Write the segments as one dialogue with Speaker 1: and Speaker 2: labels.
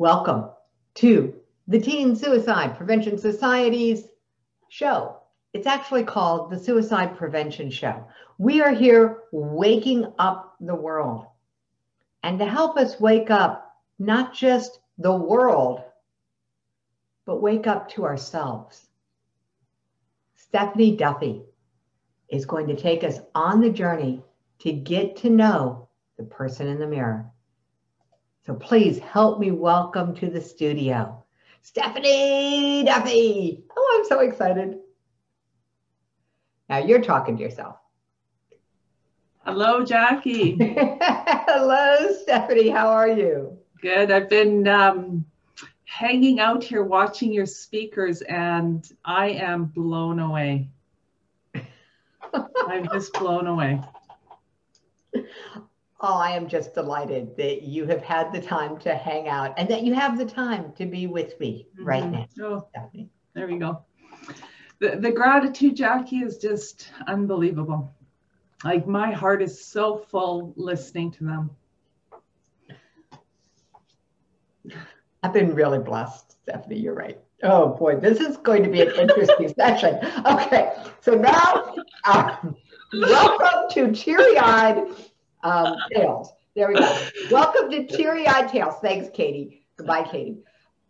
Speaker 1: Welcome to the Teen Suicide Prevention Society's show. It's actually called the Suicide Prevention Show. We are here waking up the world. And to help us wake up not just the world, but wake up to ourselves. Stephanie Duffey is going to take us on the journey to get to know the person in the mirror. So please help me welcome to the studio, Stephanie Duffey. Oh, I'm so excited. Now you're talking to yourself.
Speaker 2: Hello, Jackie.
Speaker 1: Hello, Stephanie. How are you?
Speaker 2: Good. I've been um, hanging out here watching your speakers, and I am blown away. I'm just blown away.
Speaker 1: Oh, I am just delighted that you have had the time to hang out and that you have the time to be with me mm-hmm. right now.
Speaker 2: Oh, Stephanie. there we go. The, the gratitude, Jackie, is just unbelievable. Like my heart is so full listening to them.
Speaker 1: I've been really blessed, Stephanie. You're right. Oh boy, this is going to be an interesting session. Okay, so now um, welcome to Teary Eyed um, Tales. There we go. Welcome to Teary Eyed Tales. Thanks, Katie. Goodbye, Katie.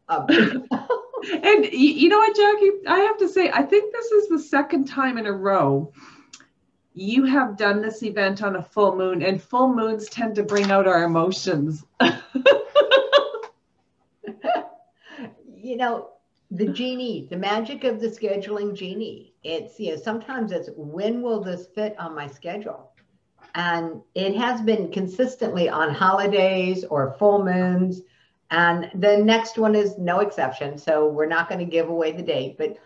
Speaker 1: Um,
Speaker 2: and you know what, Jackie? I have to say, I think this is the second time in a row you have done this event on a full moon, and full moons tend to bring out our emotions.
Speaker 1: you know, the genie, the magic of the scheduling genie. It's, you know, sometimes it's when will this fit on my schedule? And it has been consistently on holidays or full moons. And the next one is no exception. So we're not going to give away the date, but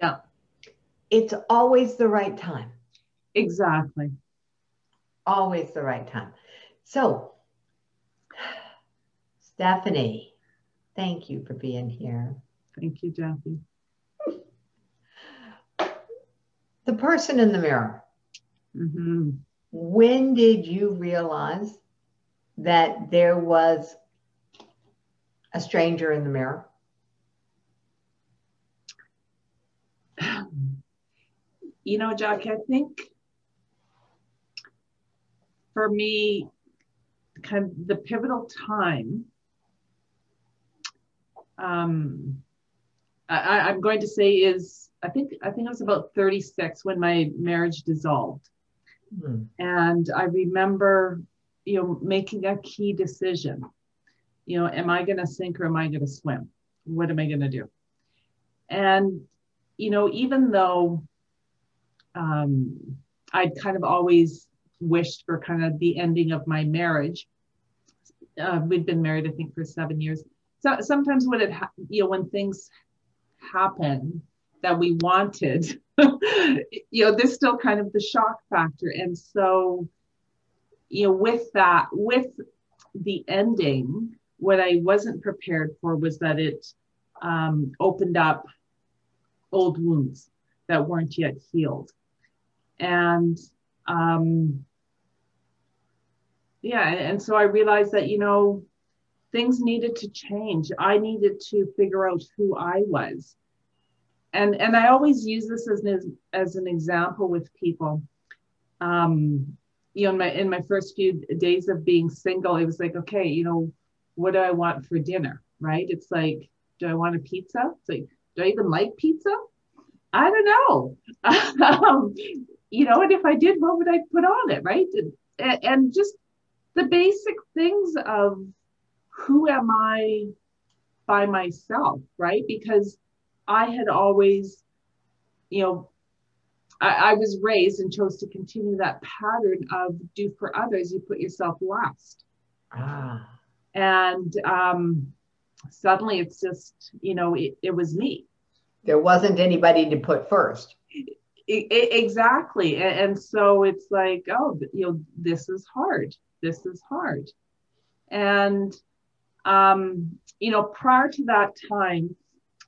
Speaker 1: yeah, it's always the right time.
Speaker 2: Exactly.
Speaker 1: Always the right time. So, Stephanie, thank you for being here.
Speaker 2: Thank you, Jackie.
Speaker 1: The person in the mirror. Mm-hmm. When did you realize that there was a stranger in the mirror?
Speaker 2: You know, Jack, I think for me, kind of the pivotal time um, I, am going to say is I think I think it was about 36 when my marriage dissolved, mm. and I remember you know making a key decision. You know, am I going to sink or am I going to swim? What am I going to do? And you know, even though um, I'd kind of always wished for kind of the ending of my marriage. Uh, we'd been married, I think, for seven years. So sometimes when it, ha- you know, when things happen that we wanted, you know, there's still kind of the shock factor. And so, you know, with that, with the ending, what I wasn't prepared for was that it um, opened up old wounds that weren't yet healed. And um, yeah and so i realized that you know things needed to change i needed to figure out who i was and and i always use this as an as an example with people. Um you know in my in my first few days of being single it was like okay you know what do i want for dinner right? It's like do i want a pizza? It's like do i even like pizza? I don't know. Um, you know and if i did what would i put on it right? And, and just the basic things of who am I by myself, right? Because I had always, you know, I, I, was raised and chose to continue that pattern of do for others, you put yourself last. Ah. And um, suddenly it's just, you know, it, it was me.
Speaker 1: There wasn't anybody to put first.
Speaker 2: It, it, exactly. And, and so it's like, oh, you know, this is hard this is hard. And, um, you know, prior to that time,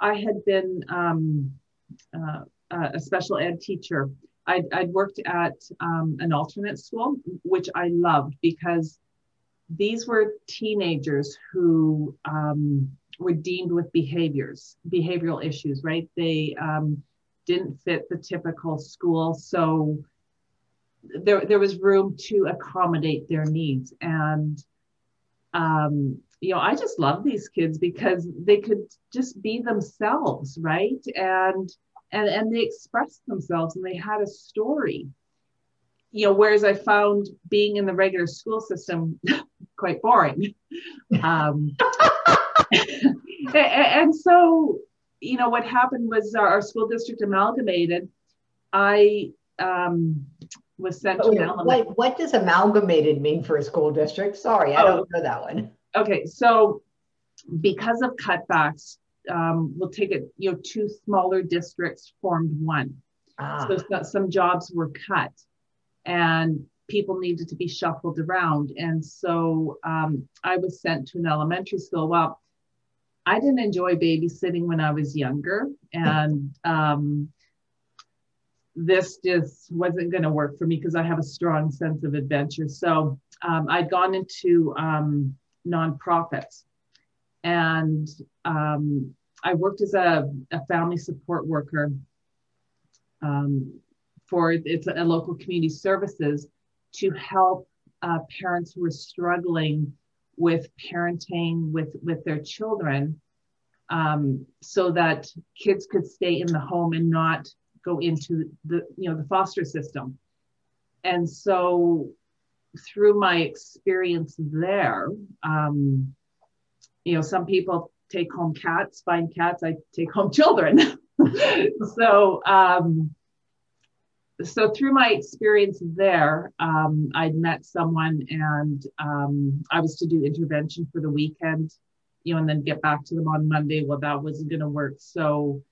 Speaker 2: I had been um, uh, a special ed teacher. I'd, I'd worked at um, an alternate school, which I loved because these were teenagers who um, were deemed with behaviors, behavioral issues, right? They um, didn't fit the typical school. So there, there was room to accommodate their needs. And, um, you know, I just love these kids because they could just be themselves, right? And, and, and they expressed themselves and they had a story. You know, whereas I found being in the regular school system quite boring. Um, and so, you know, what happened was our, our school district amalgamated. I um, was sent oh, to
Speaker 1: an what, what does amalgamated mean for a school district? Sorry, I oh, don't know that one.
Speaker 2: Okay, so because of cutbacks, um, we'll take it, you know, two smaller districts formed one. Ah. So some jobs were cut and people needed to be shuffled around. And so um, I was sent to an elementary school. Well, I didn't enjoy babysitting when I was younger. And um, this just wasn't going to work for me because I have a strong sense of adventure. So um, I'd gone into um, nonprofits. And um, I worked as a, a family support worker um, for it's a, a local community services to help uh, parents who are struggling with parenting with with their children um, so that kids could stay in the home and not go into the you know the foster system. And so through my experience there um, you know some people take home cats find cats i take home children. So um, so through my experience there um, i'd met someone and um, i was to do intervention for the weekend you know and then get back to them on monday. Well that wasn't going to work. So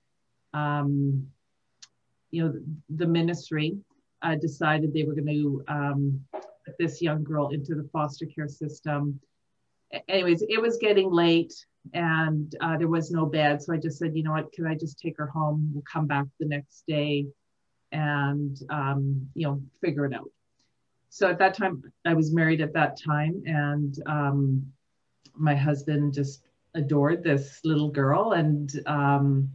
Speaker 2: um, you know, the ministry uh, decided they were going to um, put this young girl into the foster care system. Anyways, it was getting late and uh, there was no bed. So I just said, you know what, can I just take her home? We'll come back the next day and, um, you know, figure it out. So at that time, I was married at that time and um, my husband just adored this little girl and, um,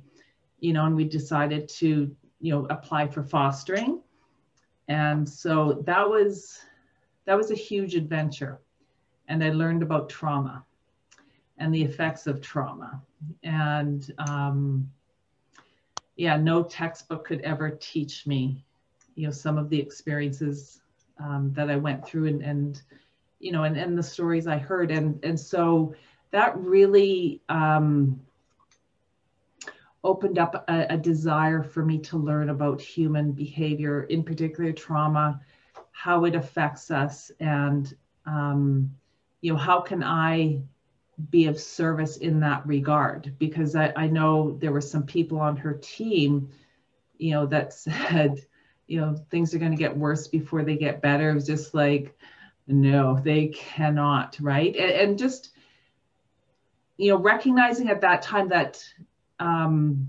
Speaker 2: you know, and we decided to you know, apply for fostering. And so that was that was a huge adventure. And I learned about trauma and the effects of trauma. And um, yeah, no textbook could ever teach me, you know, some of the experiences um, that I went through and, and you know, and, and the stories I heard. And, and so that really um, opened up a, a, desire for me to learn about human behavior, in particular trauma, how it affects us, and um, you know how can I be of service in that regard? Because I, I know there were some people on her team, you know, that said, you know, things are going to get worse before they get better. It was just like, no, they cannot, right? and, and just you know recognizing at that time that um,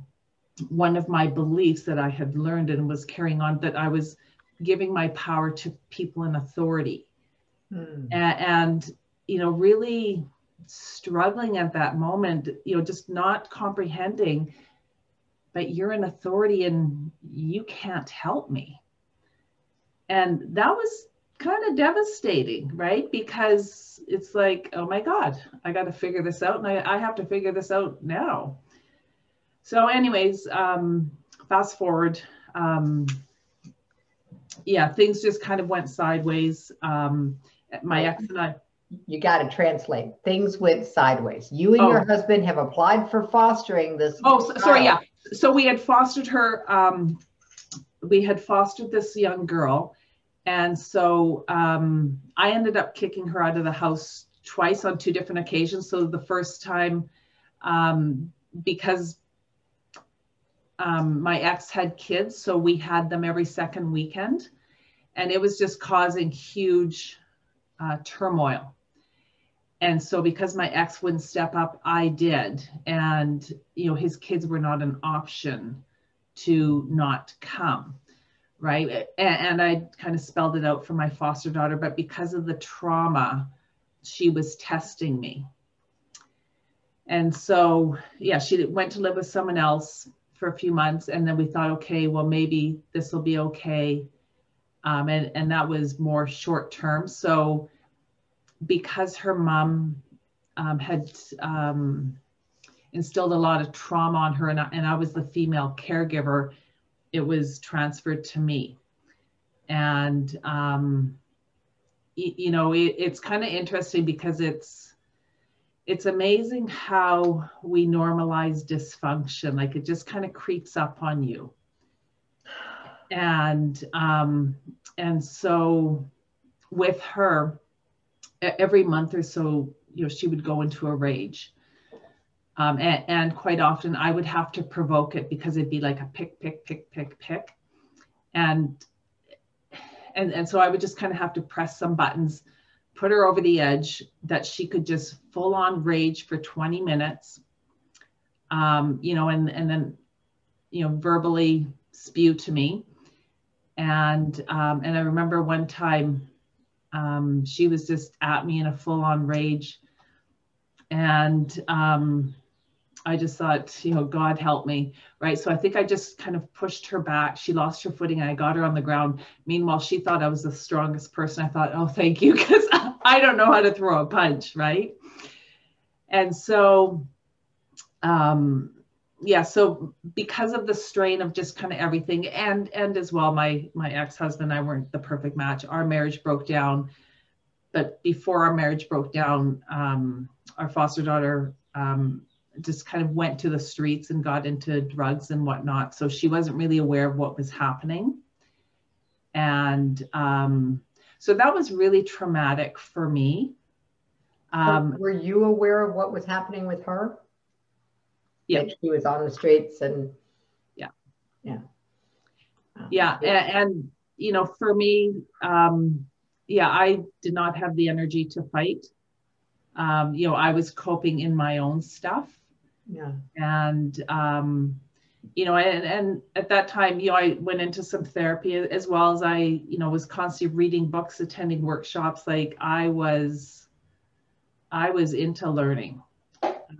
Speaker 2: one of my beliefs that I had learned and was carrying on that I was giving my power to people in authority. Hmm. And, and, you know, really struggling at that moment, you know, just not comprehending, but you're an authority and you can't help me. And that was kind of devastating, right? Because it's like, oh my God, I got to figure this out and I, I have to figure this out now. So, anyways, um, fast forward. Um, yeah, things just kind of went sideways. Um, my ex and I.
Speaker 1: You got to translate. Things went sideways. You and oh. your husband have applied for fostering this.
Speaker 2: Oh, so, sorry. Yeah. So we had fostered her. Um, we had fostered this young girl. And so um, I ended up kicking her out of the house twice on two different occasions. So the first time, um, because um, my ex had kids, so we had them every second weekend. And it was just causing huge uh, turmoil. And so, because my ex wouldn't step up, I did. And, you know, his kids were not an option to not come. Right. And, and I kind of spelled it out for my foster daughter, but because of the trauma, she was testing me and so yeah she went to live with someone else for a few months and then we thought okay well maybe this will be okay. Um, and and that was more short term. So because her mom um, had um, instilled a lot of trauma on her and I, and I was the female caregiver it was transferred to me. And um, you know it, it's kind of interesting because it's it's amazing how we normalize dysfunction like it just kind of creeps up on you. And um and so with her every month or so you know she would go into a rage. Um, and, and quite often i would have to provoke it because it'd be like a pick pick pick pick pick. And and and so i would just kind of have to press some buttons put her over the edge that she could just full on rage for 20 minutes um, you know and and then you know verbally spew to me and um, and i remember one time um, she was just at me in a full on rage and um, I just thought, you know, God help me, right? So I think I just kind of pushed her back. She lost her footing. I got her on the ground. Meanwhile, she thought I was the strongest person. I thought, oh, thank you, because I don't know how to throw a punch, right? And so, um, yeah, so because of the strain of just kind of everything, and and as well, my my ex husband and I weren't the perfect match. Our marriage broke down, but before our marriage broke down, um, our foster daughter um, just kind of went to the streets and got into drugs and whatnot. So she wasn't really aware of what was happening. And um, so that was really traumatic for me.
Speaker 1: Um, were you aware of what was happening with her?
Speaker 2: Yeah.
Speaker 1: she was on the streets and.
Speaker 2: Yeah.
Speaker 1: Yeah.
Speaker 2: yeah. And, and, you know, for me, um, yeah, I did not have the energy to fight. Um, you know, I was coping in my own stuff
Speaker 1: yeah
Speaker 2: and um you know and, and at that time you know i went into some therapy as well as i you know was constantly reading books attending workshops. Like i was i was into learning.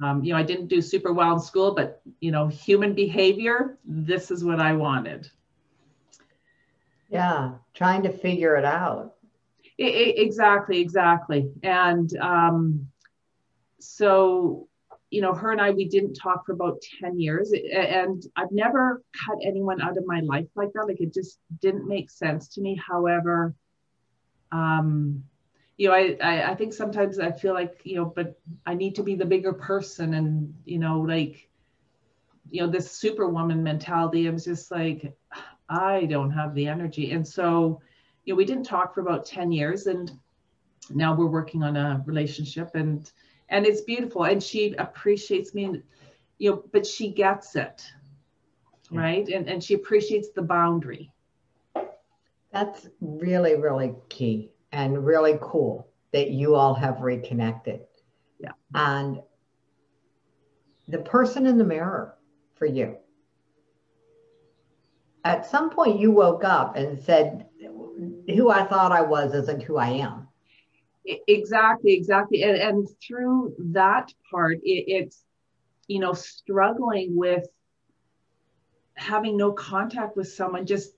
Speaker 2: Um, you know i didn't do super well in school but you know human behavior this is what i wanted.
Speaker 1: Yeah trying to figure it out.
Speaker 2: It, it, exactly exactly. And um, so you know, her and I, we didn't talk for about 10 years. And I've never cut anyone out of my life like that. Like it just didn't make sense to me. However, um, you know, I, I, I think sometimes I feel like, you know, but I need to be the bigger person and, you know, like, you know, this superwoman mentality. I was just like, I don't have the energy. And so, you know, we didn't talk for about 10 years and now we're working on a relationship and, and it's beautiful. And she appreciates me and, you know but she gets it yeah. right? And and she appreciates the boundary.
Speaker 1: That's really really key and really cool that you all have reconnected.
Speaker 2: Yeah.
Speaker 1: And the person in the mirror for you. At some point you woke up and said who i thought i was isn't who i am
Speaker 2: exactly exactly. And, and through that part it, it's you know struggling with having no contact with someone just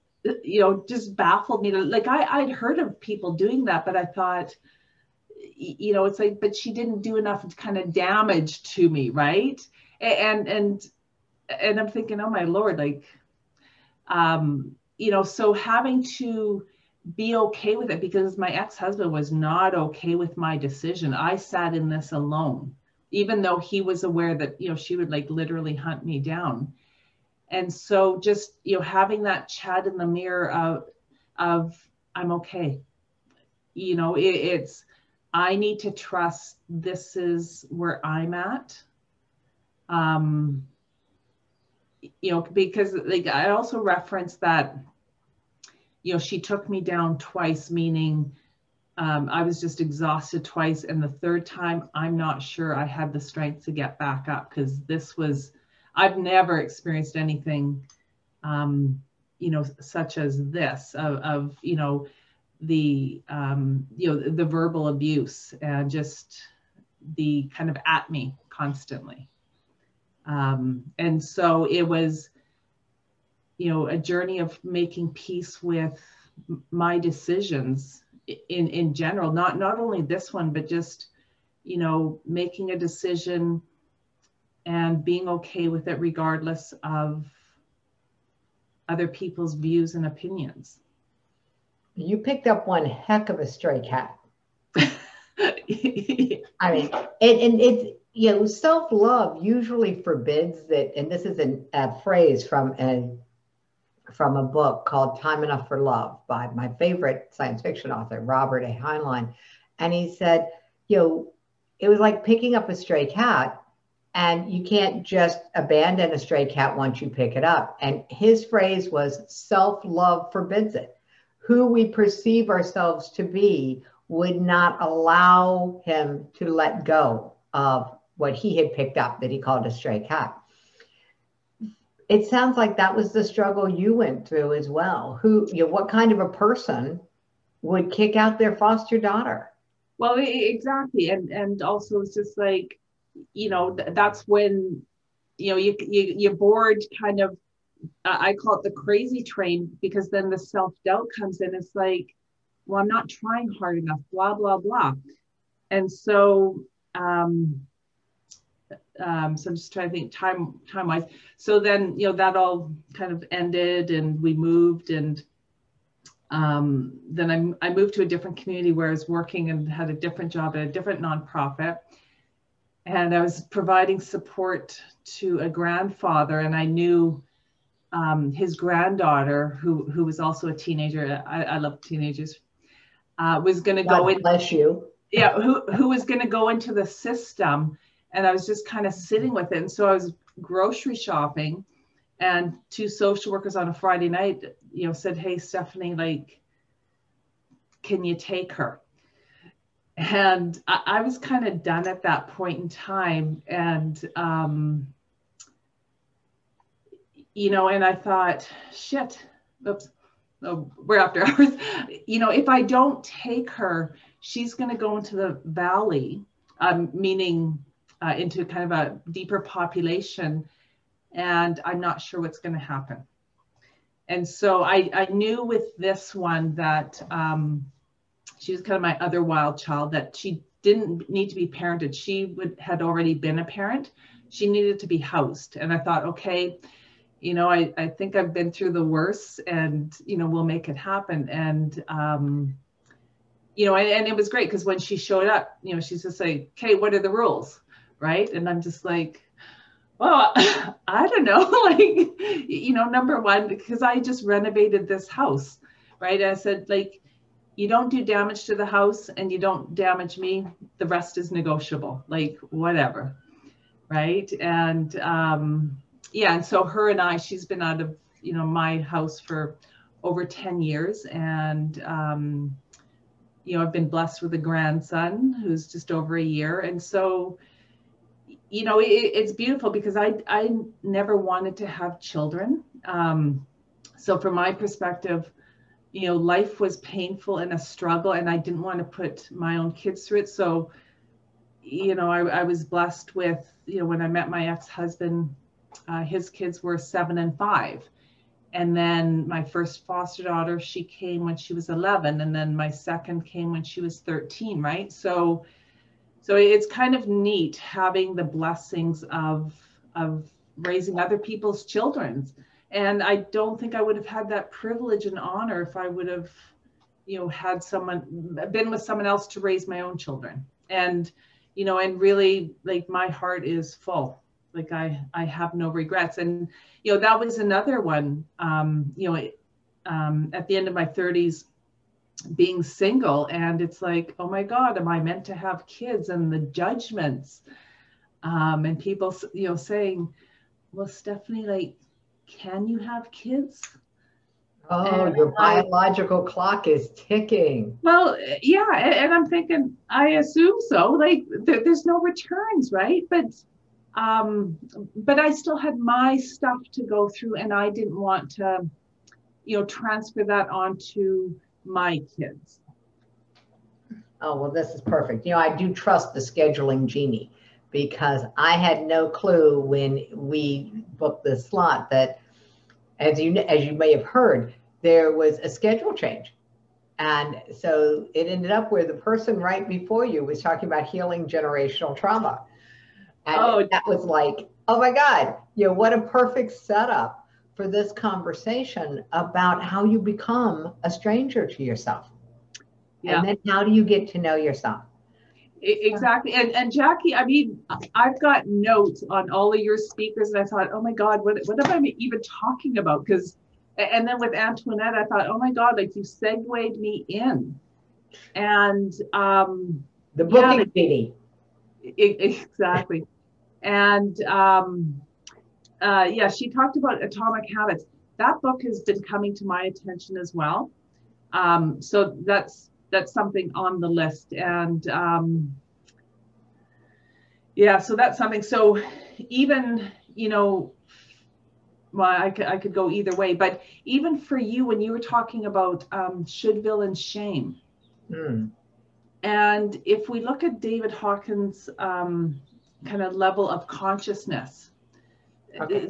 Speaker 2: you know just baffled me. Like i i'd heard of people doing that but i thought you know it's like but she didn't do enough kind of damage to me right? And and and i'm thinking oh my lord like um you know so having to be okay with it because my ex-husband was not okay with my decision. I sat in this alone, even though he was aware that, you know, she would like literally hunt me down. And so just, you know, having that chat in the mirror of, of I'm okay. You know, it, it's, I need to trust this is where I'm at. Um, you know, because like I also referenced that you know, she took me down twice, meaning um, I was just exhausted twice. And the third time, I'm not sure I had the strength to get back up because this was, I've never experienced anything, um, you know, such as this of, of you know, the, um, you know, the verbal abuse and just the kind of at me constantly. Um, and so it was, you know, a journey of making peace with my decisions in in general, not not only this one, but just, you know, making a decision and being okay with it regardless of other people's views and opinions.
Speaker 1: You picked up one heck of a stray cat. I mean, and, and it's, you know, self love usually forbids that, and this is an, a phrase from a from a book called Time Enough for Love by my favorite science fiction author, Robert A. Heinlein. And he said, you know, it was like picking up a stray cat, and you can't just abandon a stray cat once you pick it up. And his phrase was self love forbids it. Who we perceive ourselves to be would not allow him to let go of what he had picked up that he called a stray cat. It sounds like that was the struggle you went through as well. Who, you know, what kind of a person would kick out their foster daughter?
Speaker 2: Well, exactly, and and also it's just like, you know, that's when, you know, you you you board kind of, I call it the crazy train because then the self doubt comes in. It's like, well, I'm not trying hard enough, blah, blah, blah. And so, um, um, so I'm just trying to think time time wise. So then, you know, that all kind of ended and we moved and um, then I, I moved to a different community where I was working and had a different job at a different nonprofit. And I was providing support to a grandfather and I knew um, his granddaughter, who, who was also a teenager. I, I love teenagers uh, was going to go in.
Speaker 1: Bless you.
Speaker 2: Yeah, who who was going to go into the system, and I was just kind of sitting with it. And so I was grocery shopping, and two social workers on a Friday night, you know, said, "Hey, Stephanie, like, can you take her?" And I, I was kind of done at that point in time, and um, you know, and I thought, shit, oops oh, we're after hours. You know, if I don't take her, she's going to go into the valley, um, meaning uh, into kind of a deeper population, and I'm not sure what's going to happen. And so I, I knew with this one that um, she was kind of my other wild child, that she didn't need to be parented. She would had already been a parent. She needed to be housed. And I thought, okay, you know, I, I think I've been through the worst and, you know, we'll make it happen. And, um, you know, and, and it was great because when she showed up, you know, she's just like, okay, what are the rules? Right. And I'm just like, well, I don't know. like, you know, number one, because I just renovated this house. Right. I said, like, you don't do damage to the house and you don't damage me. The rest is negotiable, like, whatever. Right. And, um, yeah, and so her and I, she's been out of you know my house for over 10 years and um, you know i've been blessed with a grandson who's just over a year and so you know it, it's beautiful because i i never wanted to have children um, so from my perspective you know life was painful and a struggle and i didn't want to put my own kids through it so you know i, I was blessed with you know when i met my ex-husband uh, his kids were seven and five. And then my first foster daughter, she came when she was 11, and then my second came when she was 13, right? So, so it's kind of neat having the blessings of of raising other people's children. And I don't think I would have had that privilege and honor if I would have, you know, had someone been with someone else to raise my own children. And, you know, and really like my heart is full like I I have no regrets. And you know that was another one. Um, you know, um, at the end of my 30s, being single, and it's like, oh my God, am I meant to have kids? And the judgments, um, and people you know saying, well, Stephanie, like, can you have kids?
Speaker 1: Oh, and your biological clock is ticking.
Speaker 2: Well, yeah, and, and I'm thinking, I assume so. Like, there, there's no returns, right? But um, but I still had my stuff to go through, and I didn't want to, you know, transfer that onto my kids.
Speaker 1: Oh, well, this is perfect. You know, I do trust the scheduling genie because I had no clue when we booked the slot that, as you as you may have heard, there was a schedule change. And so it ended up where the person right before you was talking about healing generational trauma. And oh. that was like, oh my God, you know, what a perfect setup for this conversation about how you become a stranger to yourself. Yeah. And then how do you get to know yourself?
Speaker 2: Exactly. And, and Jackie, I mean, I've got notes on all of your speakers, and I thought, oh my God, what, what am I even talking about? Because, and then with Antoinette, I thought, oh my God, like you segued me in. And um,
Speaker 1: the booking yeah,
Speaker 2: Exactly. and um, uh, yeah, she talked about atomic habits. That book has been coming to my attention as well. Um, so that's that's something on the list, and um, yeah, so that's something. So even you know, well, I could I could go either way, but even for you, when you were talking about um, should, and shame, mm. and if we look at David Hawkins' um, kind of level of consciousness Okay.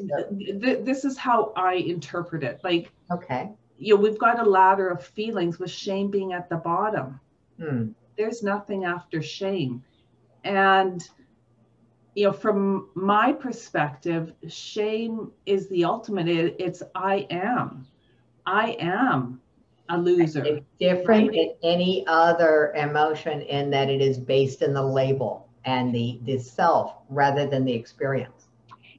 Speaker 2: this is how I interpret it. Like,
Speaker 1: okay,
Speaker 2: you know, we've got a ladder of feelings with shame being at the bottom. Hmm. There's nothing after shame. And, you know, from my perspective, shame is the ultimate. It, it's I am. I am a loser.
Speaker 1: It's different right? than any other emotion in that it is based in the label and the, the self rather than the experience.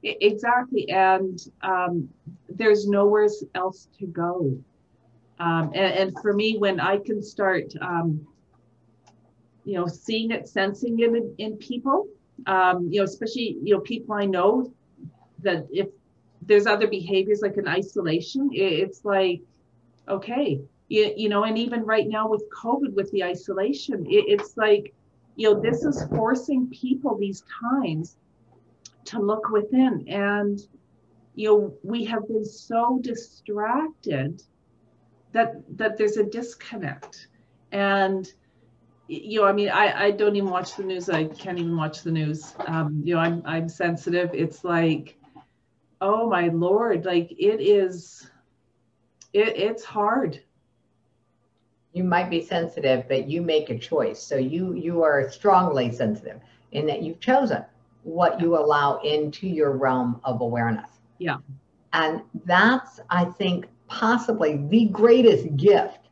Speaker 2: Exactly. And um, there's nowhere else to go. Um, and, and, for me, when I can start, um, you know, seeing it, sensing it in, in people, um, you know, especially, you know, people I know that if there's other behaviors like an isolation, it, it's like, okay, you, you know, and even right now with COVID, with the isolation, it, it's like, you know, this is forcing people these times to look within. And, you know, we have been so distracted that that there's a disconnect. And, you know, I mean, I, I don't even watch the news. I can't even watch the news. Um, you know, I'm I'm sensitive. It's like, oh my lord, like it is it, it's hard
Speaker 1: you might be sensitive but you make a choice so you you are strongly sensitive in that you've chosen what you allow into your realm of awareness.
Speaker 2: Yeah.
Speaker 1: And that's, I think, possibly the greatest gift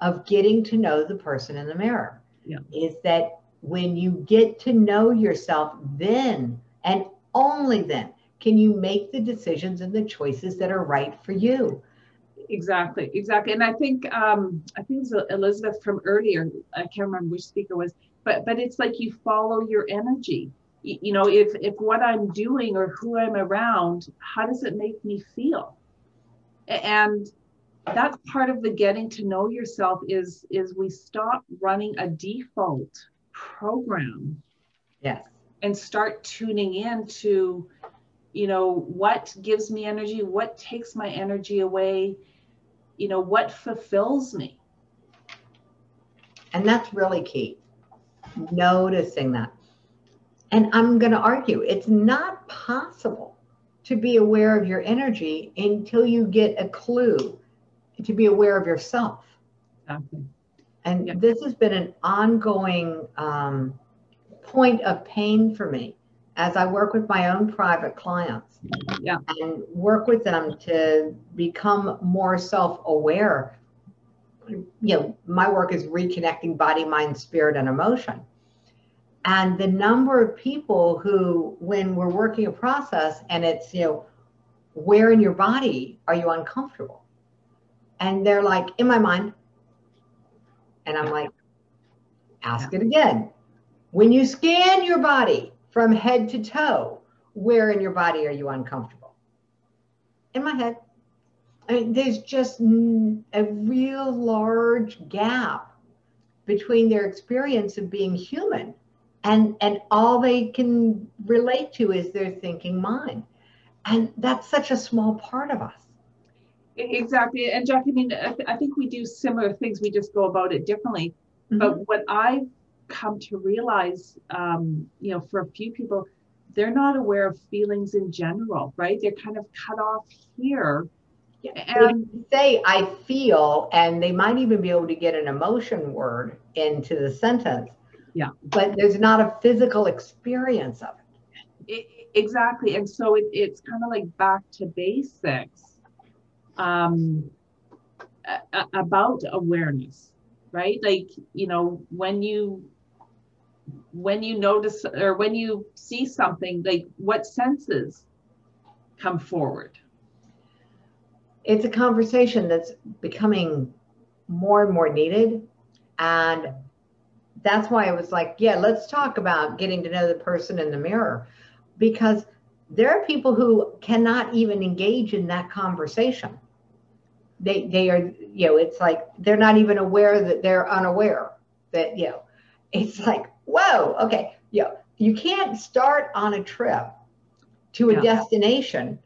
Speaker 1: of getting to know the person in the mirror.
Speaker 2: Yeah.
Speaker 1: Is that when you get to know yourself, then and only then can you make the decisions and the choices that are right for you.
Speaker 2: Exactly, exactly. And I think um, I think Elizabeth from earlier. I can't remember which speaker was, but but it's like you follow your energy you know if if what i'm doing or who i'm around how does it make me feel? And that's part of the getting to know yourself is is we stop running a default program.
Speaker 1: Yes.
Speaker 2: And start tuning in to you know what gives me energy what takes my energy away you know what fulfills me.
Speaker 1: And that's really key. Noticing that and I'm going to argue it's not possible to be aware of your energy until you get a clue to be aware of yourself.
Speaker 2: Exactly.
Speaker 1: And yep. this has been an ongoing um, point of pain for me as I work with my own private clients
Speaker 2: yeah.
Speaker 1: and work with them to become more self aware. You know, my work is reconnecting body, mind, spirit, and emotion. And the number of people who, when we're working a process and it's, you know, where in your body are you uncomfortable? And they're like, in my mind. And I'm like, ask it again. When you scan your body from head to toe, where in your body are you uncomfortable? In my head. I mean, there's just a real large gap between their experience of being human and and all they can relate to is their thinking mind and that's such a small part of us
Speaker 2: exactly and jack i mean i think we do similar things we just go about it differently mm-hmm. but what i've come to realize, um, you know, for a few people, they're not aware of feelings in general, right? They're kind of cut off here.
Speaker 1: And say I feel, and they might even be able to get an emotion word into the sentence.
Speaker 2: Yeah.
Speaker 1: But there's not a physical experience of
Speaker 2: it. it exactly. And so it, it's kind of like back to basics um, a, about awareness, right? Like, you know, when you when you notice or when you see something like what senses come forward
Speaker 1: it's a conversation that's becoming more and more needed and that's why i was like yeah let's talk about getting to know the person in the mirror because there are people who cannot even engage in that conversation they they are you know it's like they're not even aware that they're unaware that you know it's like whoa, okay, yeah, you can't start on a trip to a yeah. destination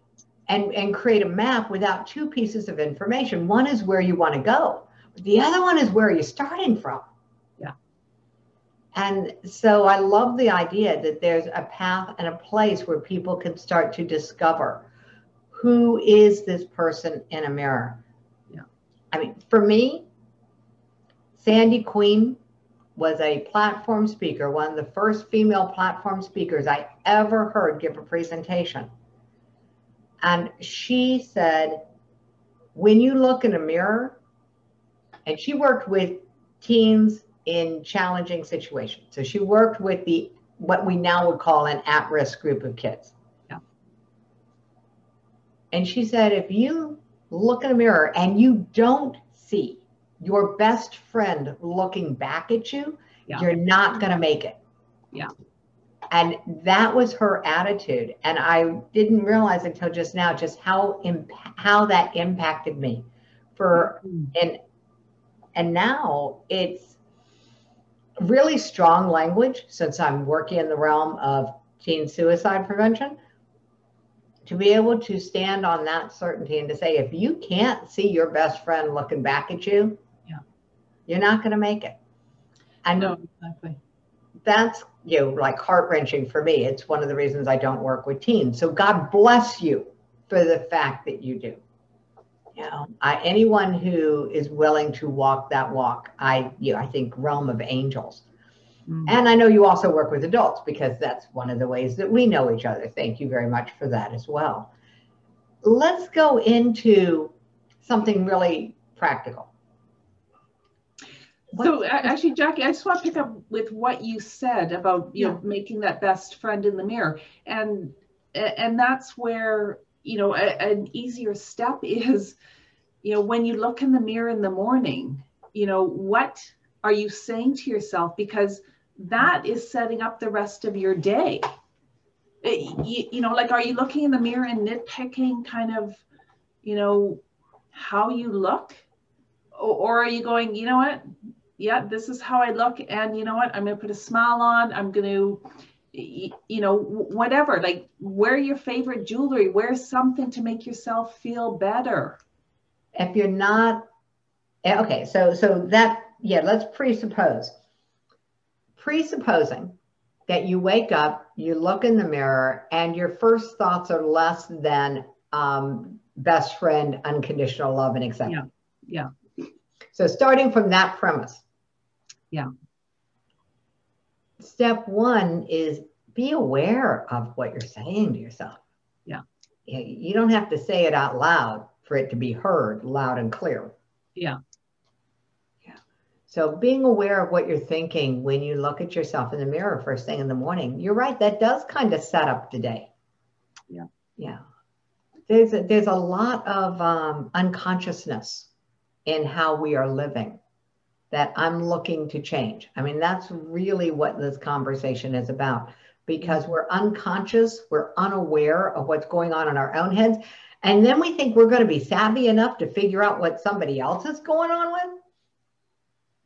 Speaker 1: and, and create a map without two pieces of information. One is where you want to go, the other one is where you're starting from. And so I love the idea that there's a path and a place where people can start to discover who is this person in a mirror.
Speaker 2: Yeah.
Speaker 1: I mean, for me, Sandy Queen was a platform speaker, one of the first female platform speakers I ever heard give a presentation. And she said, when you look in a mirror, and she worked with teens in challenging situations. So she worked with the what we now would call an at-risk group of kids.
Speaker 2: Yeah.
Speaker 1: And she said, if you look in a mirror and you don't see your best friend looking back at you, yeah. you're not going to make it.
Speaker 2: Yeah.
Speaker 1: And that was her attitude. And I didn't realize until just now just how imp- how that impacted me for mm-hmm. and and now it's really strong language since I'm working in the realm of teen suicide prevention to be able to stand on that certainty and to say if you can't see your best friend looking back at you yeah. you're not going to make it.
Speaker 2: And no, exactly.
Speaker 1: That's you know like heart wrenching for me. It's one of the reasons I don't work with teens. So God bless you for the fact that you do. You know, I, anyone who is willing to walk that walk, I you know, I think realm of angels. Mm-hmm. And I know you also work with adults because that's one of the ways that we know each other. Thank you very much for that as well. Let's go into something really practical
Speaker 2: so actually, Jackie, I just want to pick up with what you said about you yeah. know making that best friend in the mirror, and and that's where you know a, an easier step is, you know, when you look in the mirror in the morning, you know, what are you saying to yourself? Because that is setting up the rest of your day. Eh, it, you, you know, like, are you looking in the mirror and nitpicking kind of, you know, how you look? or are you going you know what yeah, this is how I look. And you know what? I'm going to put a smile on. I'm going to, you know, whatever. Like, wear your favorite jewelry, wear something to make yourself feel better.
Speaker 1: If you're not, eh, okay, so, so that, yeah, let's presuppose. Presupposing that you wake up, you look in the mirror, and your first thoughts are less than um, best friend, unconditional love, and acceptance.
Speaker 2: Yeah. Yeah.
Speaker 1: So starting from that premise,
Speaker 2: yeah.
Speaker 1: Step one is be aware of what you're saying to yourself.
Speaker 2: Yeah.
Speaker 1: You don't have to say it out loud for it to be heard loud and clear.
Speaker 2: Yeah.
Speaker 1: Yeah. So being aware of what you're thinking when you look at yourself in the mirror first thing in the morning, you're right. That does kind of set up the day.
Speaker 2: Yeah.
Speaker 1: Yeah. There's a, there's a lot of um, unconsciousness in how we are living that I'm looking to change. I mean, that's really what this conversation is about because we're unconscious, we're unaware of what's going on in our own heads. And then we think we're going to be savvy enough to figure out what somebody else is going on with.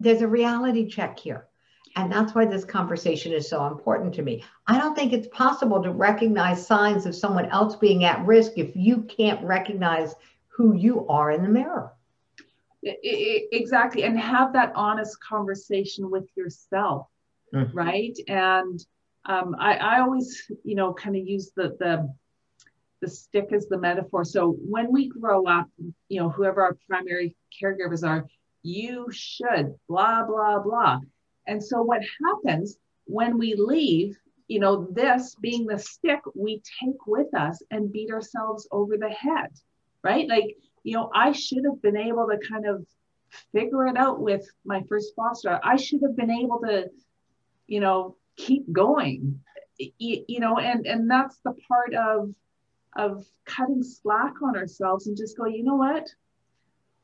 Speaker 1: There's a reality check here. And that's why this conversation is so important to me. I don't think it's possible to recognize signs of someone else being at risk if you can't recognize who you are in the mirror
Speaker 2: exactly and have that honest conversation with yourself mm-hmm. right? And um, I, I always, you know, kind of use the the the stick as the metaphor. So when we grow up, you know, whoever our primary caregivers are, you should blah blah blah. And so what happens when we leave, you know, this being the stick we take with us and beat ourselves over the head, right? Like, you know, I should have been able to kind of figure it out with my first foster. I should have been able to, you know, keep going, you, you know, and and that's the part of of cutting slack on ourselves and just go, you know what?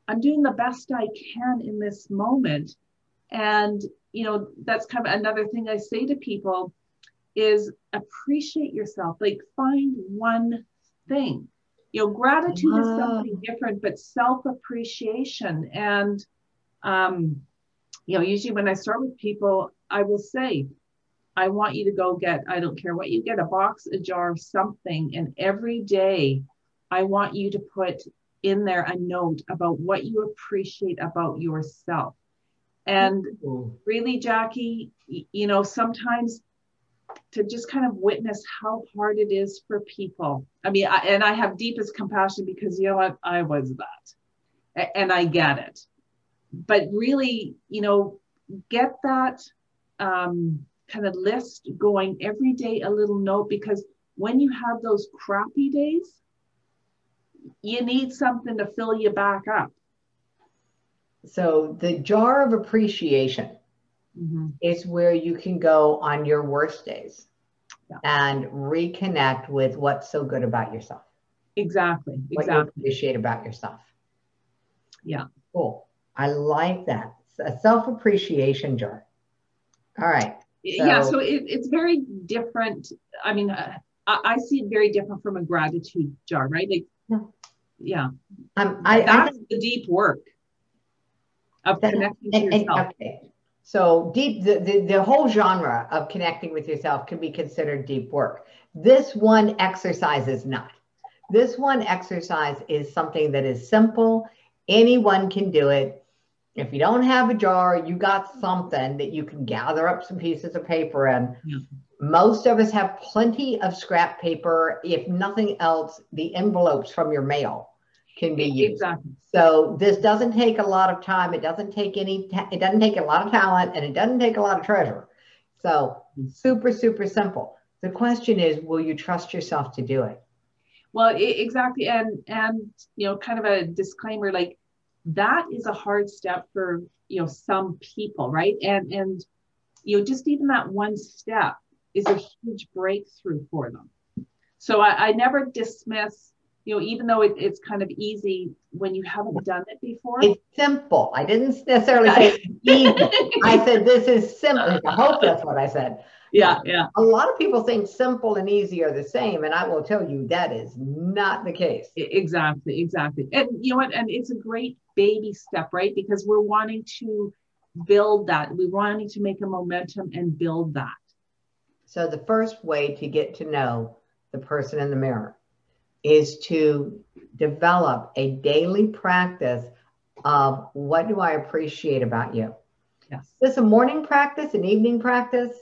Speaker 2: I'm doing the best I can in this moment. And, you know, that's kind of another thing I say to people is appreciate yourself. Like find one thing. You know, gratitude wow. is something different, but self-appreciation. And um, you know, usually when I start with people, I will say, I want you to go get, I don't care what you get, a box, a jar, something. And every day, I want you to put in there a note about what you appreciate about yourself. And really, Jackie, you know, sometimes to just kind of witness how hard it is for people. I mean, I, and I have deepest compassion because, you know what, I was that. And I get it. But really, you know, get that um, kind of list going every day, a little note, because when you have those crappy days, you need something to fill you back up.
Speaker 1: So the jar of appreciation mm-hmm. is where you can go on your worst days yeah. and reconnect with what's so good about yourself.
Speaker 2: Exactly.
Speaker 1: What
Speaker 2: exactly.
Speaker 1: you appreciate about yourself.
Speaker 2: Yeah.
Speaker 1: Cool. I like that. It's a self appreciation jar. All right.
Speaker 2: So, yeah. So it, it's very different. I mean, uh, I, I, see it very different from a gratitude jar, right? Like, yeah. yeah.
Speaker 1: Um, I,
Speaker 2: That's I, the deep work of that, connecting to yourself. And, okay.
Speaker 1: So deep, the, the, the whole genre of connecting with yourself can be considered deep work. This one exercise is not. This one exercise is something that is simple. Anyone can do it. If you don't have a jar, you got something that you can gather up some pieces of paper in. Yeah. Most of us have plenty of scrap paper. If nothing else, the envelopes from your mail can be used. Exactly. So this doesn't take a lot of time. It doesn't take any. Ta- it doesn't take a lot of talent, and it doesn't take a lot of treasure. So super, super simple. The question is, will you trust yourself to do it?
Speaker 2: Well, it, exactly, and and you know, kind of a disclaimer, like that is a hard step for you know some people, right? And and you know, just even that one step is a huge breakthrough for them. So I, I never dismiss you know, even though it, it's kind of easy when you haven't done it before.
Speaker 1: It's simple. I didn't necessarily say easy. I said this is simple. I hope that's what I said.
Speaker 2: Yeah, yeah.
Speaker 1: A lot of people think simple and easy are the same, and I will tell you that is not the case.
Speaker 2: Exactly, exactly. And you know what? And it's a great baby step, right? Because we're wanting to build that. We're wanting to make a momentum and build that.
Speaker 1: So the first way to get to know the person in the mirror is to develop a daily practice of what do I appreciate about you?
Speaker 2: Yes.
Speaker 1: Is this a morning practice, an evening practice?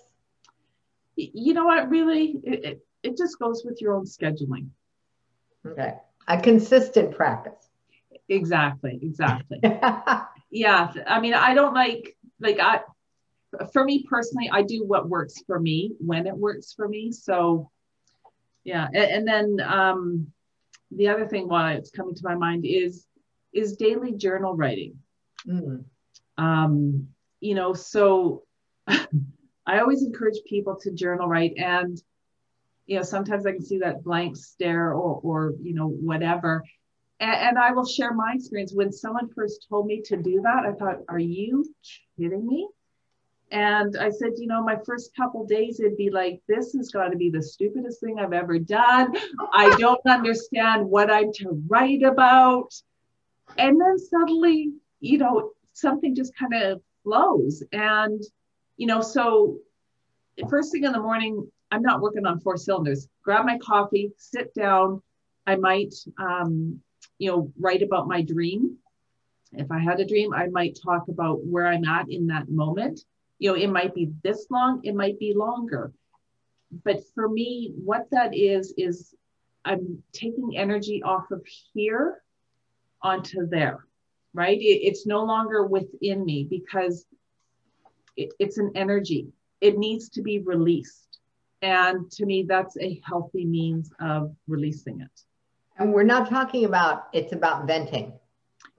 Speaker 2: You know what, really, it, it, it just goes with your own scheduling.
Speaker 1: Okay. A consistent practice.
Speaker 2: Exactly, exactly. yeah. I mean, I don't like, like, I, for me personally, I do what works for me when it works for me. So yeah and, and then um, the other thing why it's coming to my mind is is daily journal writing. Mm. um, you know so i always encourage people to journal write and you know sometimes i can see that blank stare or or you know whatever. And, and i will share my experience. When someone first told me to do that i thought are you kidding me and I said, you know, my first couple days, it'd be like, this has got to be the stupidest thing I've ever done. I don't understand what I'm to write about. And then suddenly, you know, something just kind of flows. And, you know, so first thing in the morning, I'm not working on four cylinders. Grab my coffee, sit down. I might, um, you know, write about my dream. If I had a dream, I might talk about where I'm at in that moment You know, it might be this long, it might be longer. But for me, what that is, is I'm taking energy off of here onto there, right? It, it's no longer within me because it, it's an energy. It needs to be released. And to me, that's a healthy means of releasing it.
Speaker 1: And we're not talking about it's about venting,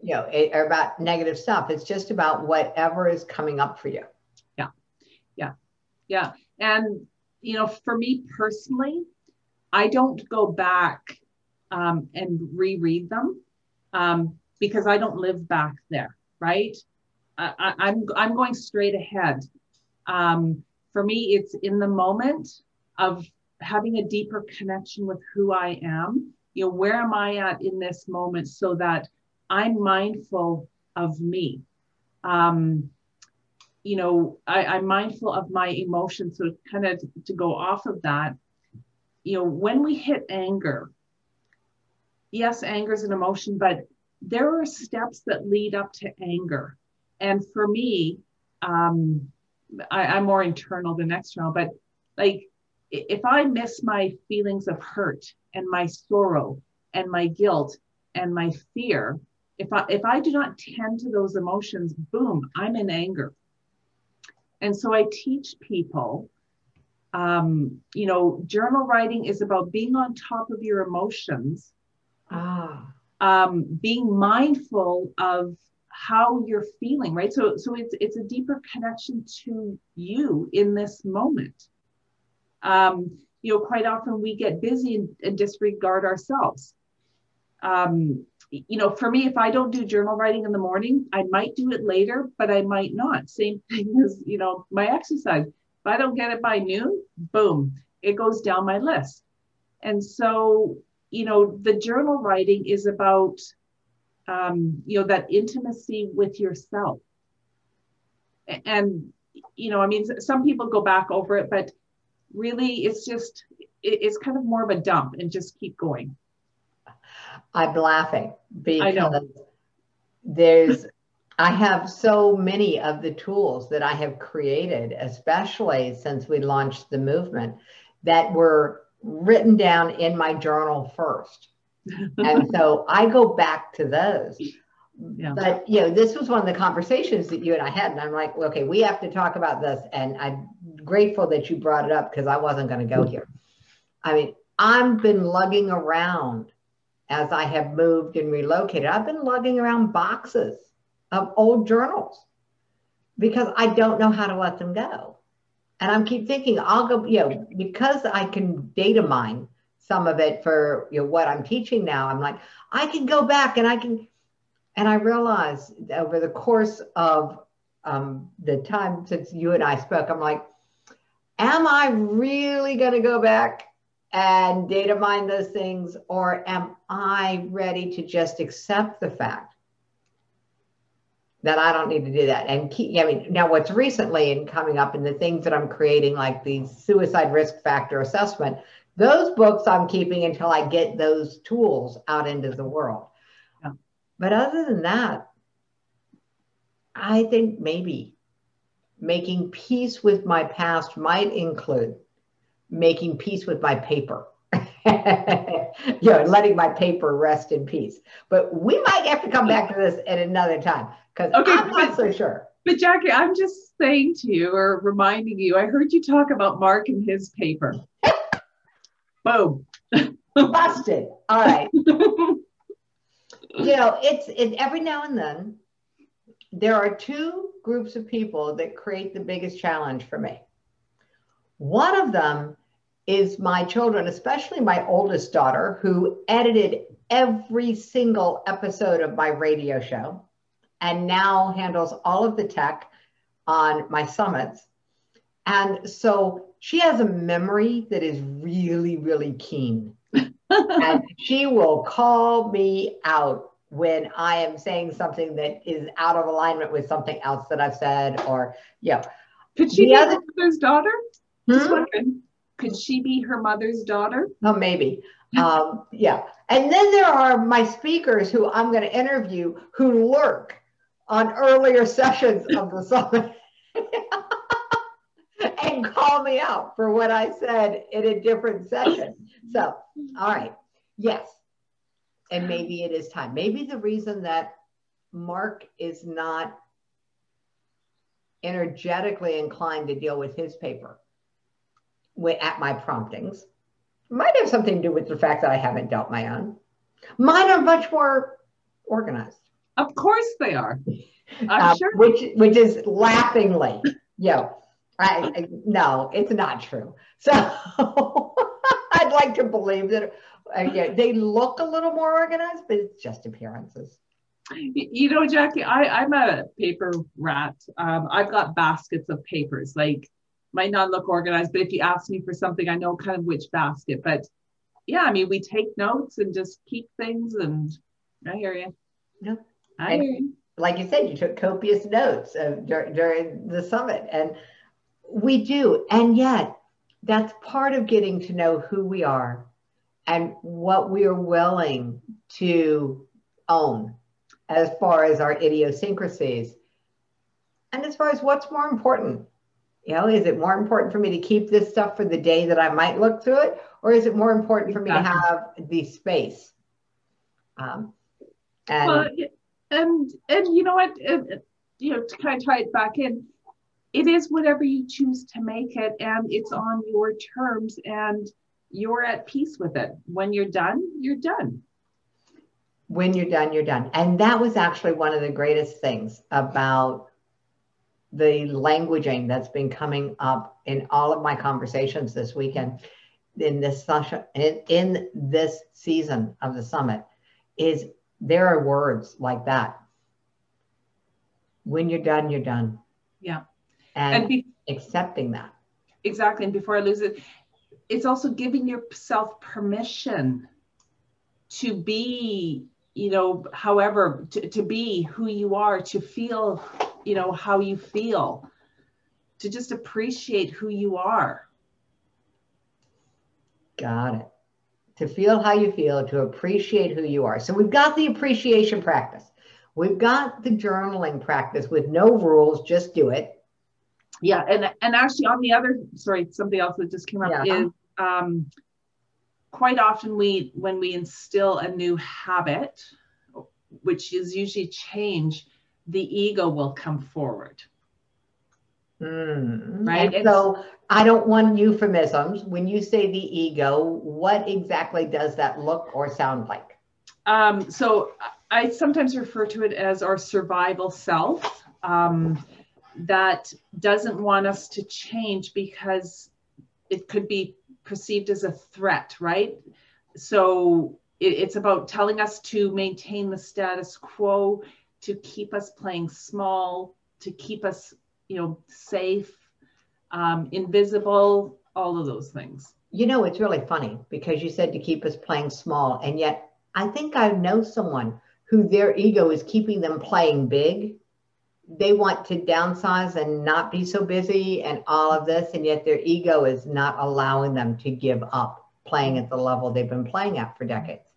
Speaker 1: you know, it, or about negative stuff. It's just about whatever is coming up for you.
Speaker 2: Yeah. And, you know, for me personally, I don't go back um, and reread them um, because I don't live back there, right? I, am I'm, I'm going straight ahead. Um, for me, it's in the moment of having a deeper connection with who I am you know where am i at in this moment so that i'm mindful of me um you know I, i'm mindful of my emotions so kind of to go off of that you know when we hit anger yes anger is an emotion but there are steps that lead up to anger and for me um I, i'm more internal than external but like if I miss my feelings of hurt and my sorrow and my guilt and my fear, if I if I do not tend to those emotions, boom, I'm in anger. And so I teach people, um, you know, journal writing is about being on top of your emotions, ah. um, being mindful of how you're feeling, right? So so it's it's a deeper connection to you in this moment um, you know, quite often we get busy and, and disregard ourselves. Um, you know, for me, if I don't do journal writing in the morning, I might do it later, but I might not. Same thing as, you know, my exercise. If I don't get it by noon, boom, it goes down my list. And so, you know, the journal writing is about, um, you know, that intimacy with yourself. And, you know, I mean, some people go back over it, but really it's just it's kind of more of a dump and just keep going
Speaker 1: i'm laughing because there's i have so many of the tools that i have created especially since we launched the movement that were written down in my journal first and so i go back to those yeah. But you know, this was one of the conversations that you and I had, and I'm like, okay, we have to talk about this. And I'm grateful that you brought it up because I wasn't going to go mm-hmm. here. I mean, I've been lugging around as I have moved and relocated. I've been lugging around boxes of old journals because I don't know how to let them go. And I'm keep thinking I'll go, you know, because I can data mine some of it for you know what I'm teaching now. I'm like, I can go back and I can and I realized over the course of um, the time since you and I spoke, I'm like, am I really going to go back and data mine those things, or am I ready to just accept the fact that I don't need to do that? And keep, I mean, now what's recently and coming up in the things that I'm creating, like the suicide risk factor assessment, those books I'm keeping until I get those tools out into the world. But other than that, I think maybe making peace with my past might include making peace with my paper. you know, letting my paper rest in peace. But we might have to come back to this at another time because okay, I'm not so sure.
Speaker 2: But Jackie, I'm just saying to you or reminding you, I heard you talk about Mark and his paper. Boom.
Speaker 1: Busted. All right. you know, it's it, every now and then there are two groups of people that create the biggest challenge for me. One of them is my children, especially my oldest daughter, who edited every single episode of my radio show and now handles all of the tech on my summits. And so she has a memory that is really, really keen and she will call me out when I am saying something that is out of alignment with something else that I've said, or yeah.
Speaker 2: Could she the be other, daughter? Hmm? Could she be her mother's daughter?
Speaker 1: Oh, maybe. um, yeah. And then there are my speakers who I'm going to interview who lurk on earlier sessions of the summit. and call me out for what I said in a different session. So, all right. Yes. And maybe it is time. Maybe the reason that Mark is not energetically inclined to deal with his paper at my promptings might have something to do with the fact that I haven't dealt my own. Mine are much more organized.
Speaker 2: Of course they are. I'm
Speaker 1: uh, sure. Which which is laughingly, yo, I, I no, it's not true. So I'd like to believe that uh, yeah, they look a little more organized, but it's just appearances.
Speaker 2: You know, Jackie, I, I'm a paper rat. Um, I've got baskets of papers. Like, might not look organized, but if you ask me for something, I know kind of which basket. But yeah, I mean, we take notes and just keep things. And I hear you.
Speaker 1: Yeah. I hear you. Like you said, you took copious notes of, dur- during the summit, and we do. And yet, that's part of getting to know who we are and what we are willing to own as far as our idiosyncrasies and as far as what's more important you know is it more important for me to keep this stuff for the day that i might look through it? Or is it more important for me to have the space? Um,
Speaker 2: and, well, and and you know what? It, you know to kind of tie it back in it is whatever you choose to make it and it's on your terms and you're at peace with it. When you're done you're done.
Speaker 1: When you're done, you're done. And that was actually one of the greatest things about the languaging that's been coming up in all of my conversations this weekend in this in, in this season of the summit is there are words like that. When you're done, you're done.
Speaker 2: Yeah.
Speaker 1: And, and be- accepting that.
Speaker 2: Exactly. And before I lose it, it's also giving yourself permission to be you know, however, to, to be who you are, to feel, you know, how you feel, to just appreciate who you are.
Speaker 1: Got it. To feel how you feel, to appreciate who you are. So we've got the appreciation practice. We've got the journaling practice with no rules, just do it.
Speaker 2: Yeah, and and actually on the other, sorry, something else that just came up yeah. is um, quite often we when we instill a new habit which is usually change the ego will come forward
Speaker 1: mm. right and so i don't want euphemisms when you say the ego what exactly does that look or sound like
Speaker 2: um, so i sometimes refer to it as our survival self um, that doesn't want us to change because it could be perceived as a threat, right? So it, it's about telling us to maintain the status quo, to keep us playing small, to keep us, you know, safe, um, invisible, all of those things.
Speaker 1: You know, it's really funny because you said to keep us playing small, and yet I think I know someone who their ego is keeping them playing big they want to downsize and not be so busy and all of this, and yet their ego is not allowing them to give up playing at the level they've been playing at for decades.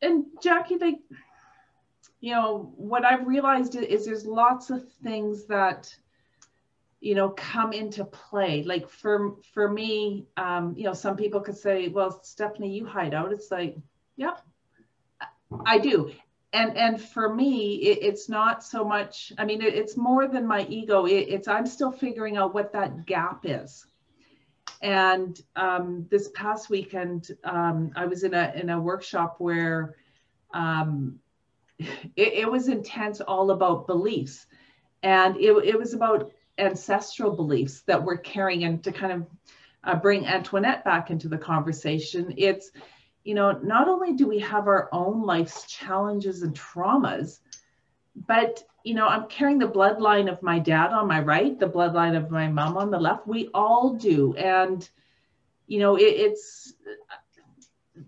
Speaker 2: And Jackie, like, you know, what I've realized is there's lots of things that, you know, come into play. Like for for me, um, you know, some people could say, "Well, Stephanie, you hide out." It's like, yep, I do and and for me it, it's not so much i mean it, it's more than my ego it, it's i'm still figuring out what that gap is and um, this past weekend um, i was in a in a workshop where um, it, was intense all about beliefs and it, it was about ancestral beliefs that we're carrying and to kind of uh, bring antoinette back into the conversation it's you know, not only do we have our own life's challenges and traumas, but, you know, I'm carrying the bloodline of my dad on my right, the bloodline of my mom on the left. We all do. And, you know, it, it's,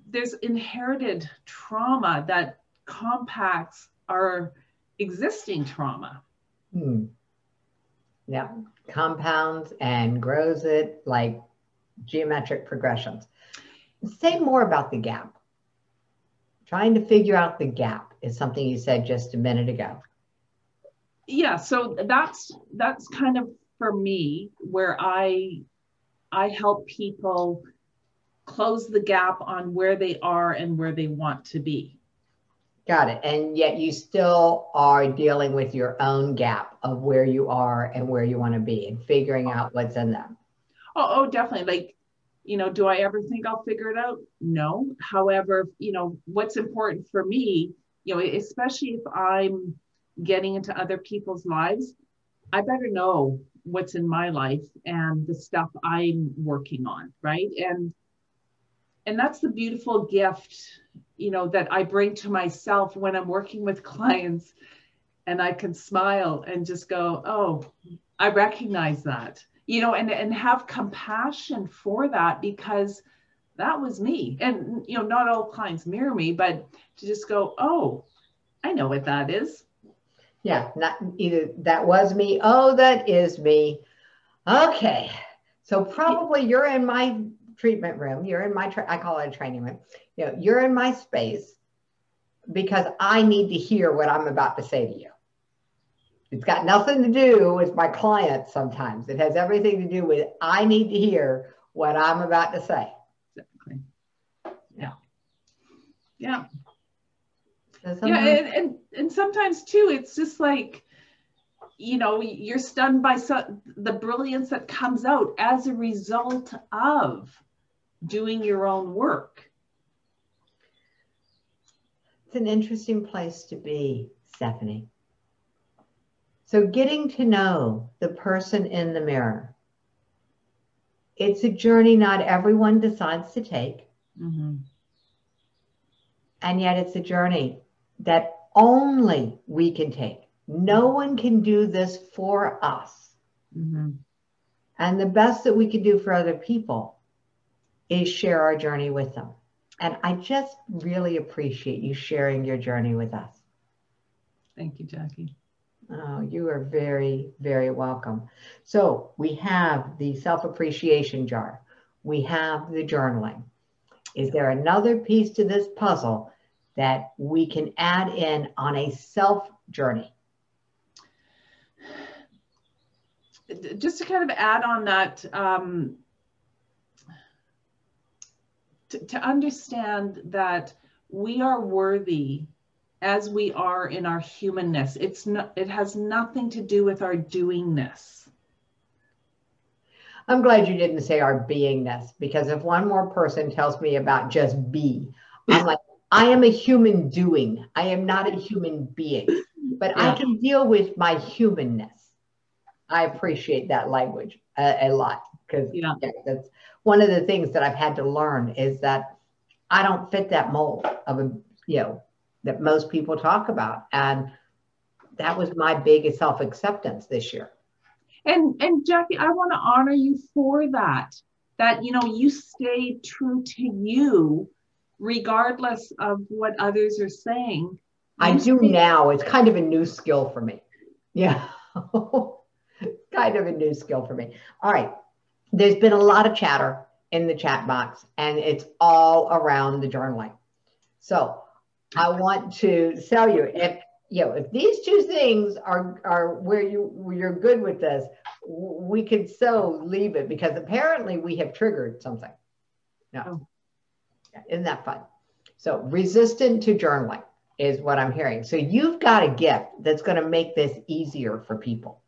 Speaker 2: there's inherited trauma that compacts our existing trauma.
Speaker 1: Hmm. Yeah, compounds and grows it like geometric progressions. Say more about the gap. Trying to figure out the gap is something you said just a minute ago.
Speaker 2: Yeah, so that's that's kind of for me where I I help people close the gap on where they are and where they want to be.
Speaker 1: Got it. And yet you still are dealing with your own gap of where you are and where you want to be and figuring out what's in them.
Speaker 2: Oh, oh, definitely. Like, you know, do I ever think I'll figure it out? No. However, you know, what's important for me, you know, especially if I'm getting into other people's lives, I better know what's in my life and the stuff I'm working on, right? And and that's the beautiful gift, you know, that I bring to myself when I'm working with clients and I can smile and just go, "Oh, I recognize that." You know, and and have compassion for that because that was me. And you know, not all clients mirror me, but to just go, "Oh, I know what that is."
Speaker 1: Yeah, not either that was me. Oh, that is me. Okay. So probably you're in my treatment room. You're in my, tra- I call it a training room. You know, you're in my space because I need to hear what I'm about to say to you. It's got nothing to do with my clients sometimes. It has everything to do with I need to hear what I'm about to say.
Speaker 2: Exactly. Yeah. Yeah. So yeah, and, and and sometimes too, it's just like you know you're stunned by so, the brilliance that comes out as a result of doing your own work
Speaker 1: it's an interesting place to be stephanie so getting to know the person in the mirror it's a journey not everyone decides to take mm-hmm. and yet it's a journey that only we can take no one can do this for us. Mm-hmm. And the best that we can do for other people is share our journey with them. And I just really appreciate you sharing your journey with us.
Speaker 2: Thank you, Jackie.
Speaker 1: Oh, you are very, very welcome. So we have the self appreciation jar, we have the journaling. Is there another piece to this puzzle that we can add in on a self journey?
Speaker 2: just to kind of add on that, um, to, to understand that we are worthy as we are in our humanness. It's not, it has nothing to do with our doingness.
Speaker 1: I'm glad you didn't say our beingness because if one more person tells me about just be, I'm like, I am a human doing. I am not a human being, but yeah. I can deal with my humanness. I appreciate that language a, a lot because yeah. yeah, that's one of the things that I've had to learn is that I don't fit that mold of a you know that most people talk about, and that was my biggest self acceptance this year.
Speaker 2: And and Jackie, I want to honor you for that. That you know you stay true to you, regardless of what others are saying.
Speaker 1: I do now. It's kind of a new skill for me. Yeah. kind of a new skill for me. All right. There's been a lot of chatter in the chat box, and it's all around the journaling. So I want to tell you if you know if these two things are are where you where you're good with this, we could so leave it because apparently we have triggered something. No, oh. isn't that fun? So resistant to journaling is what I'm hearing. So you've got a gift that's going to make this easier for people.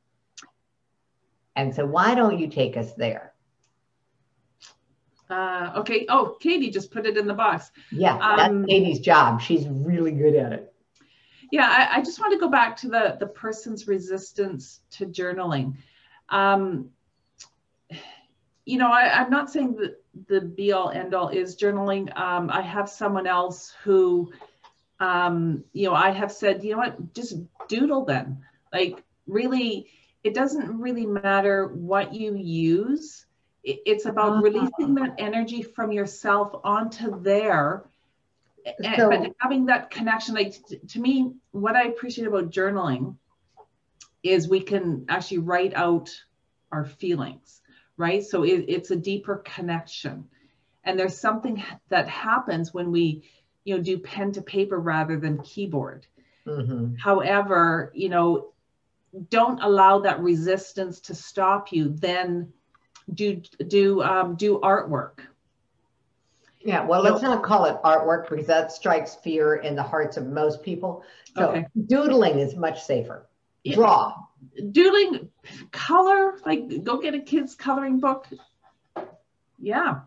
Speaker 1: And so why don't you take us there?
Speaker 2: Uh, okay. Oh, Katie just put it in the box.
Speaker 1: Yeah, that's um, Katie's job. She's really good at it.
Speaker 2: Yeah, I, I, just want to go back to the the person's resistance to journaling. Um, you know, I, am not saying that the be all end all is journaling. Um, I have someone else who, um, you know, I have said, you know what, just doodle then. Like really it doesn't really matter what you use. It's about uh-huh. releasing that energy from yourself onto there. So, and having that connection, like to me, what I appreciate about journaling is we can actually write out our feelings, right? So it, it's a deeper connection. And there's something that happens when we, you know, do pen to paper rather than keyboard. Mm-hmm. However, you know, don't allow that resistance to stop you, then do do um, do artwork.
Speaker 1: Yeah, well, let's not call it artwork because that strikes fear in the hearts of most people. So okay. doodling is much safer. Draw.
Speaker 2: Doodling, color, like go get a kid's coloring book. Yeah.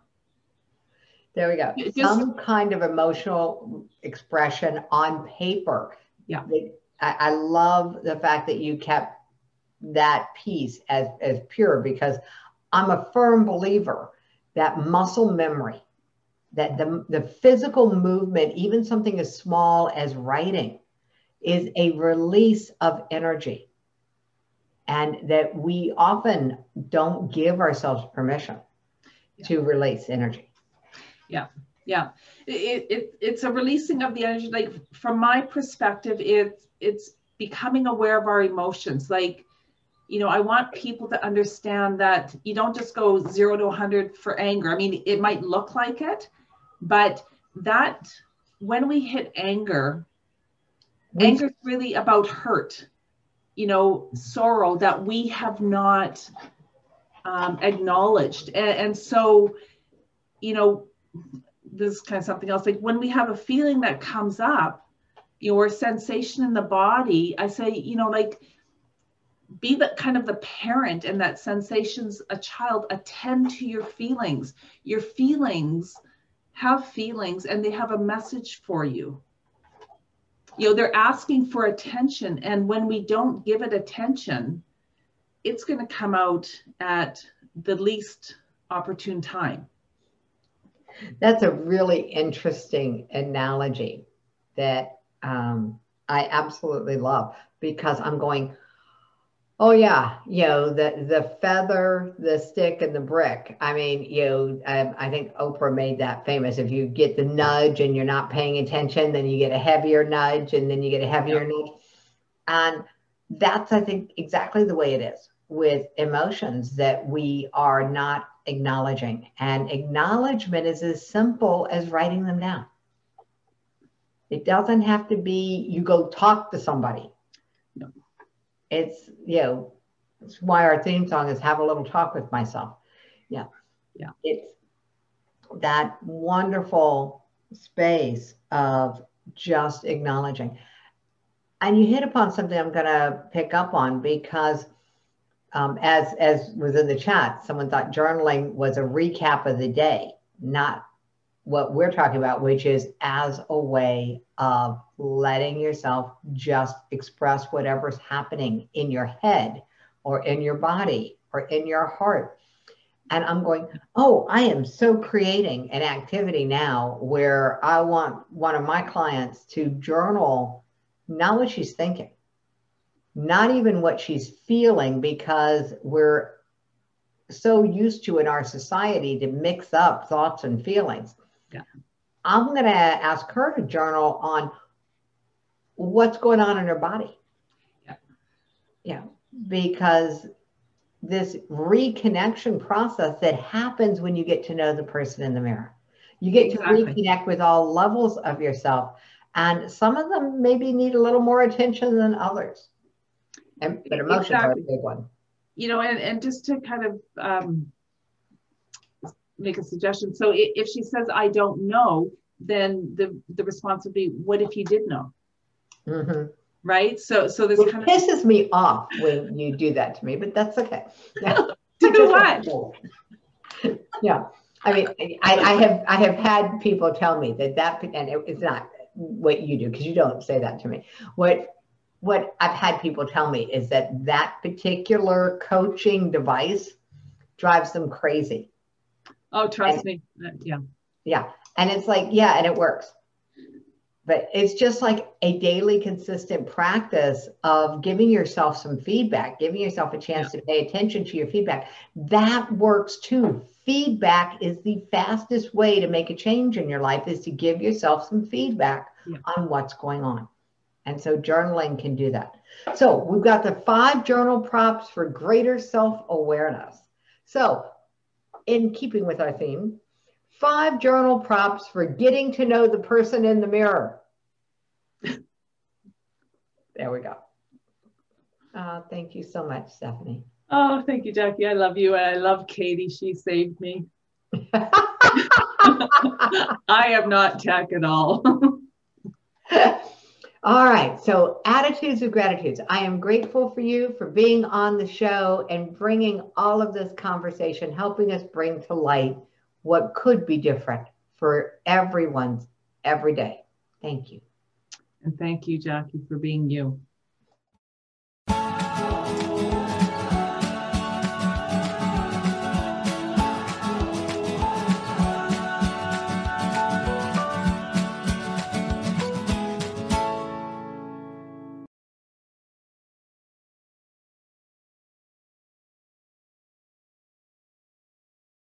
Speaker 1: There we go. Just, Some kind of emotional expression on paper.
Speaker 2: Yeah.
Speaker 1: I, I love the fact that you kept that piece as, as pure because I'm a firm believer that muscle memory, that the, the physical movement, even something as small as writing, is a release of energy. And that we often don't give ourselves permission yeah. to release energy.
Speaker 2: Yeah, yeah. It, it, it's a releasing of the energy. Like from my perspective, it's it's becoming aware of our emotions. Like you know, I want people to understand that you don't just go zero to 100 for anger. I mean, it might look like it, but that when we hit anger, anger is really about hurt, you know, sorrow that we have not um, acknowledged. And, and so, you know, this is kind of something else. Like when we have a feeling that comes up, you know, your sensation in the body, I say, you know, like be the kind of the parent and that sensations a child attend to your feelings. Your feelings have feelings and they have a message for you. You know they're asking for attention and when we don't give it attention it's going to come out at the least opportune time.
Speaker 1: That's a really interesting analogy that um, i absolutely love because i'm going Oh yeah, you know the the feather, the stick, and the brick. I mean, you know, um, I think Oprah made that famous. If you get the nudge and you're not paying attention, then you get a heavier nudge, and then you get a heavier yeah. nudge. And that's, I think, exactly the way it is with emotions that we are not acknowledging. And acknowledgement is as simple as writing them down. It doesn't have to be you go talk to somebody it's you know it's why our theme song is have a little talk with myself. Yeah.
Speaker 2: Yeah.
Speaker 1: It's that wonderful space of just acknowledging. And you hit upon something i'm going to pick up on because um, as as was in the chat someone thought journaling was a recap of the day not what we're talking about, which is as a way of letting yourself just express whatever's happening in your head or in your body or in your heart. And I'm going, oh, I am so creating an activity now where I want one of my clients to journal not what she's thinking, not even what she's feeling, because we're so used to in our society to mix up thoughts and feelings.
Speaker 2: Yeah.
Speaker 1: I'm going to ask her to journal on what's going on in her body.
Speaker 2: Yeah.
Speaker 1: Yeah. Because this reconnection process that happens when you get to know the person in the mirror. You get exactly. to reconnect with all levels of yourself. And some of them maybe need a little more attention than others. And, but emotions exactly. are a big one.
Speaker 2: You know, and, and just to kind of um, make a suggestion. So if she says, I don't know, then the, the response would be, what if you did know? Mm-hmm. Right. So, so this
Speaker 1: kind of pisses me off when you do that to me, but that's okay.
Speaker 2: Yeah. to do what?
Speaker 1: yeah. I mean, I, I have, I have had people tell me that that, and it, it's not what you do, because you don't say that to me. What, what I've had people tell me is that that particular coaching device drives them crazy
Speaker 2: Oh, trust and, me. Uh, yeah.
Speaker 1: Yeah. And it's like, yeah, and it works. But it's just like a daily consistent practice of giving yourself some feedback, giving yourself a chance yeah. to pay attention to your feedback. That works too. Feedback is the fastest way to make a change in your life is to give yourself some feedback yeah. on what's going on. And so journaling can do that. So we've got the five journal prompts for greater self awareness. So in keeping with our theme, five journal prompts for getting to know the person in the mirror. there we go. Uh, thank you so much, Stephanie.
Speaker 2: Oh, thank you, Jackie. I love you. I love Katie. She saved me. I am not tech at all.
Speaker 1: All right. So, attitudes of gratitudes. I am grateful for you for being on the show and bringing all of this conversation, helping us bring to light what could be different for everyone's every day. Thank you.
Speaker 2: And thank you, Jackie, for being you.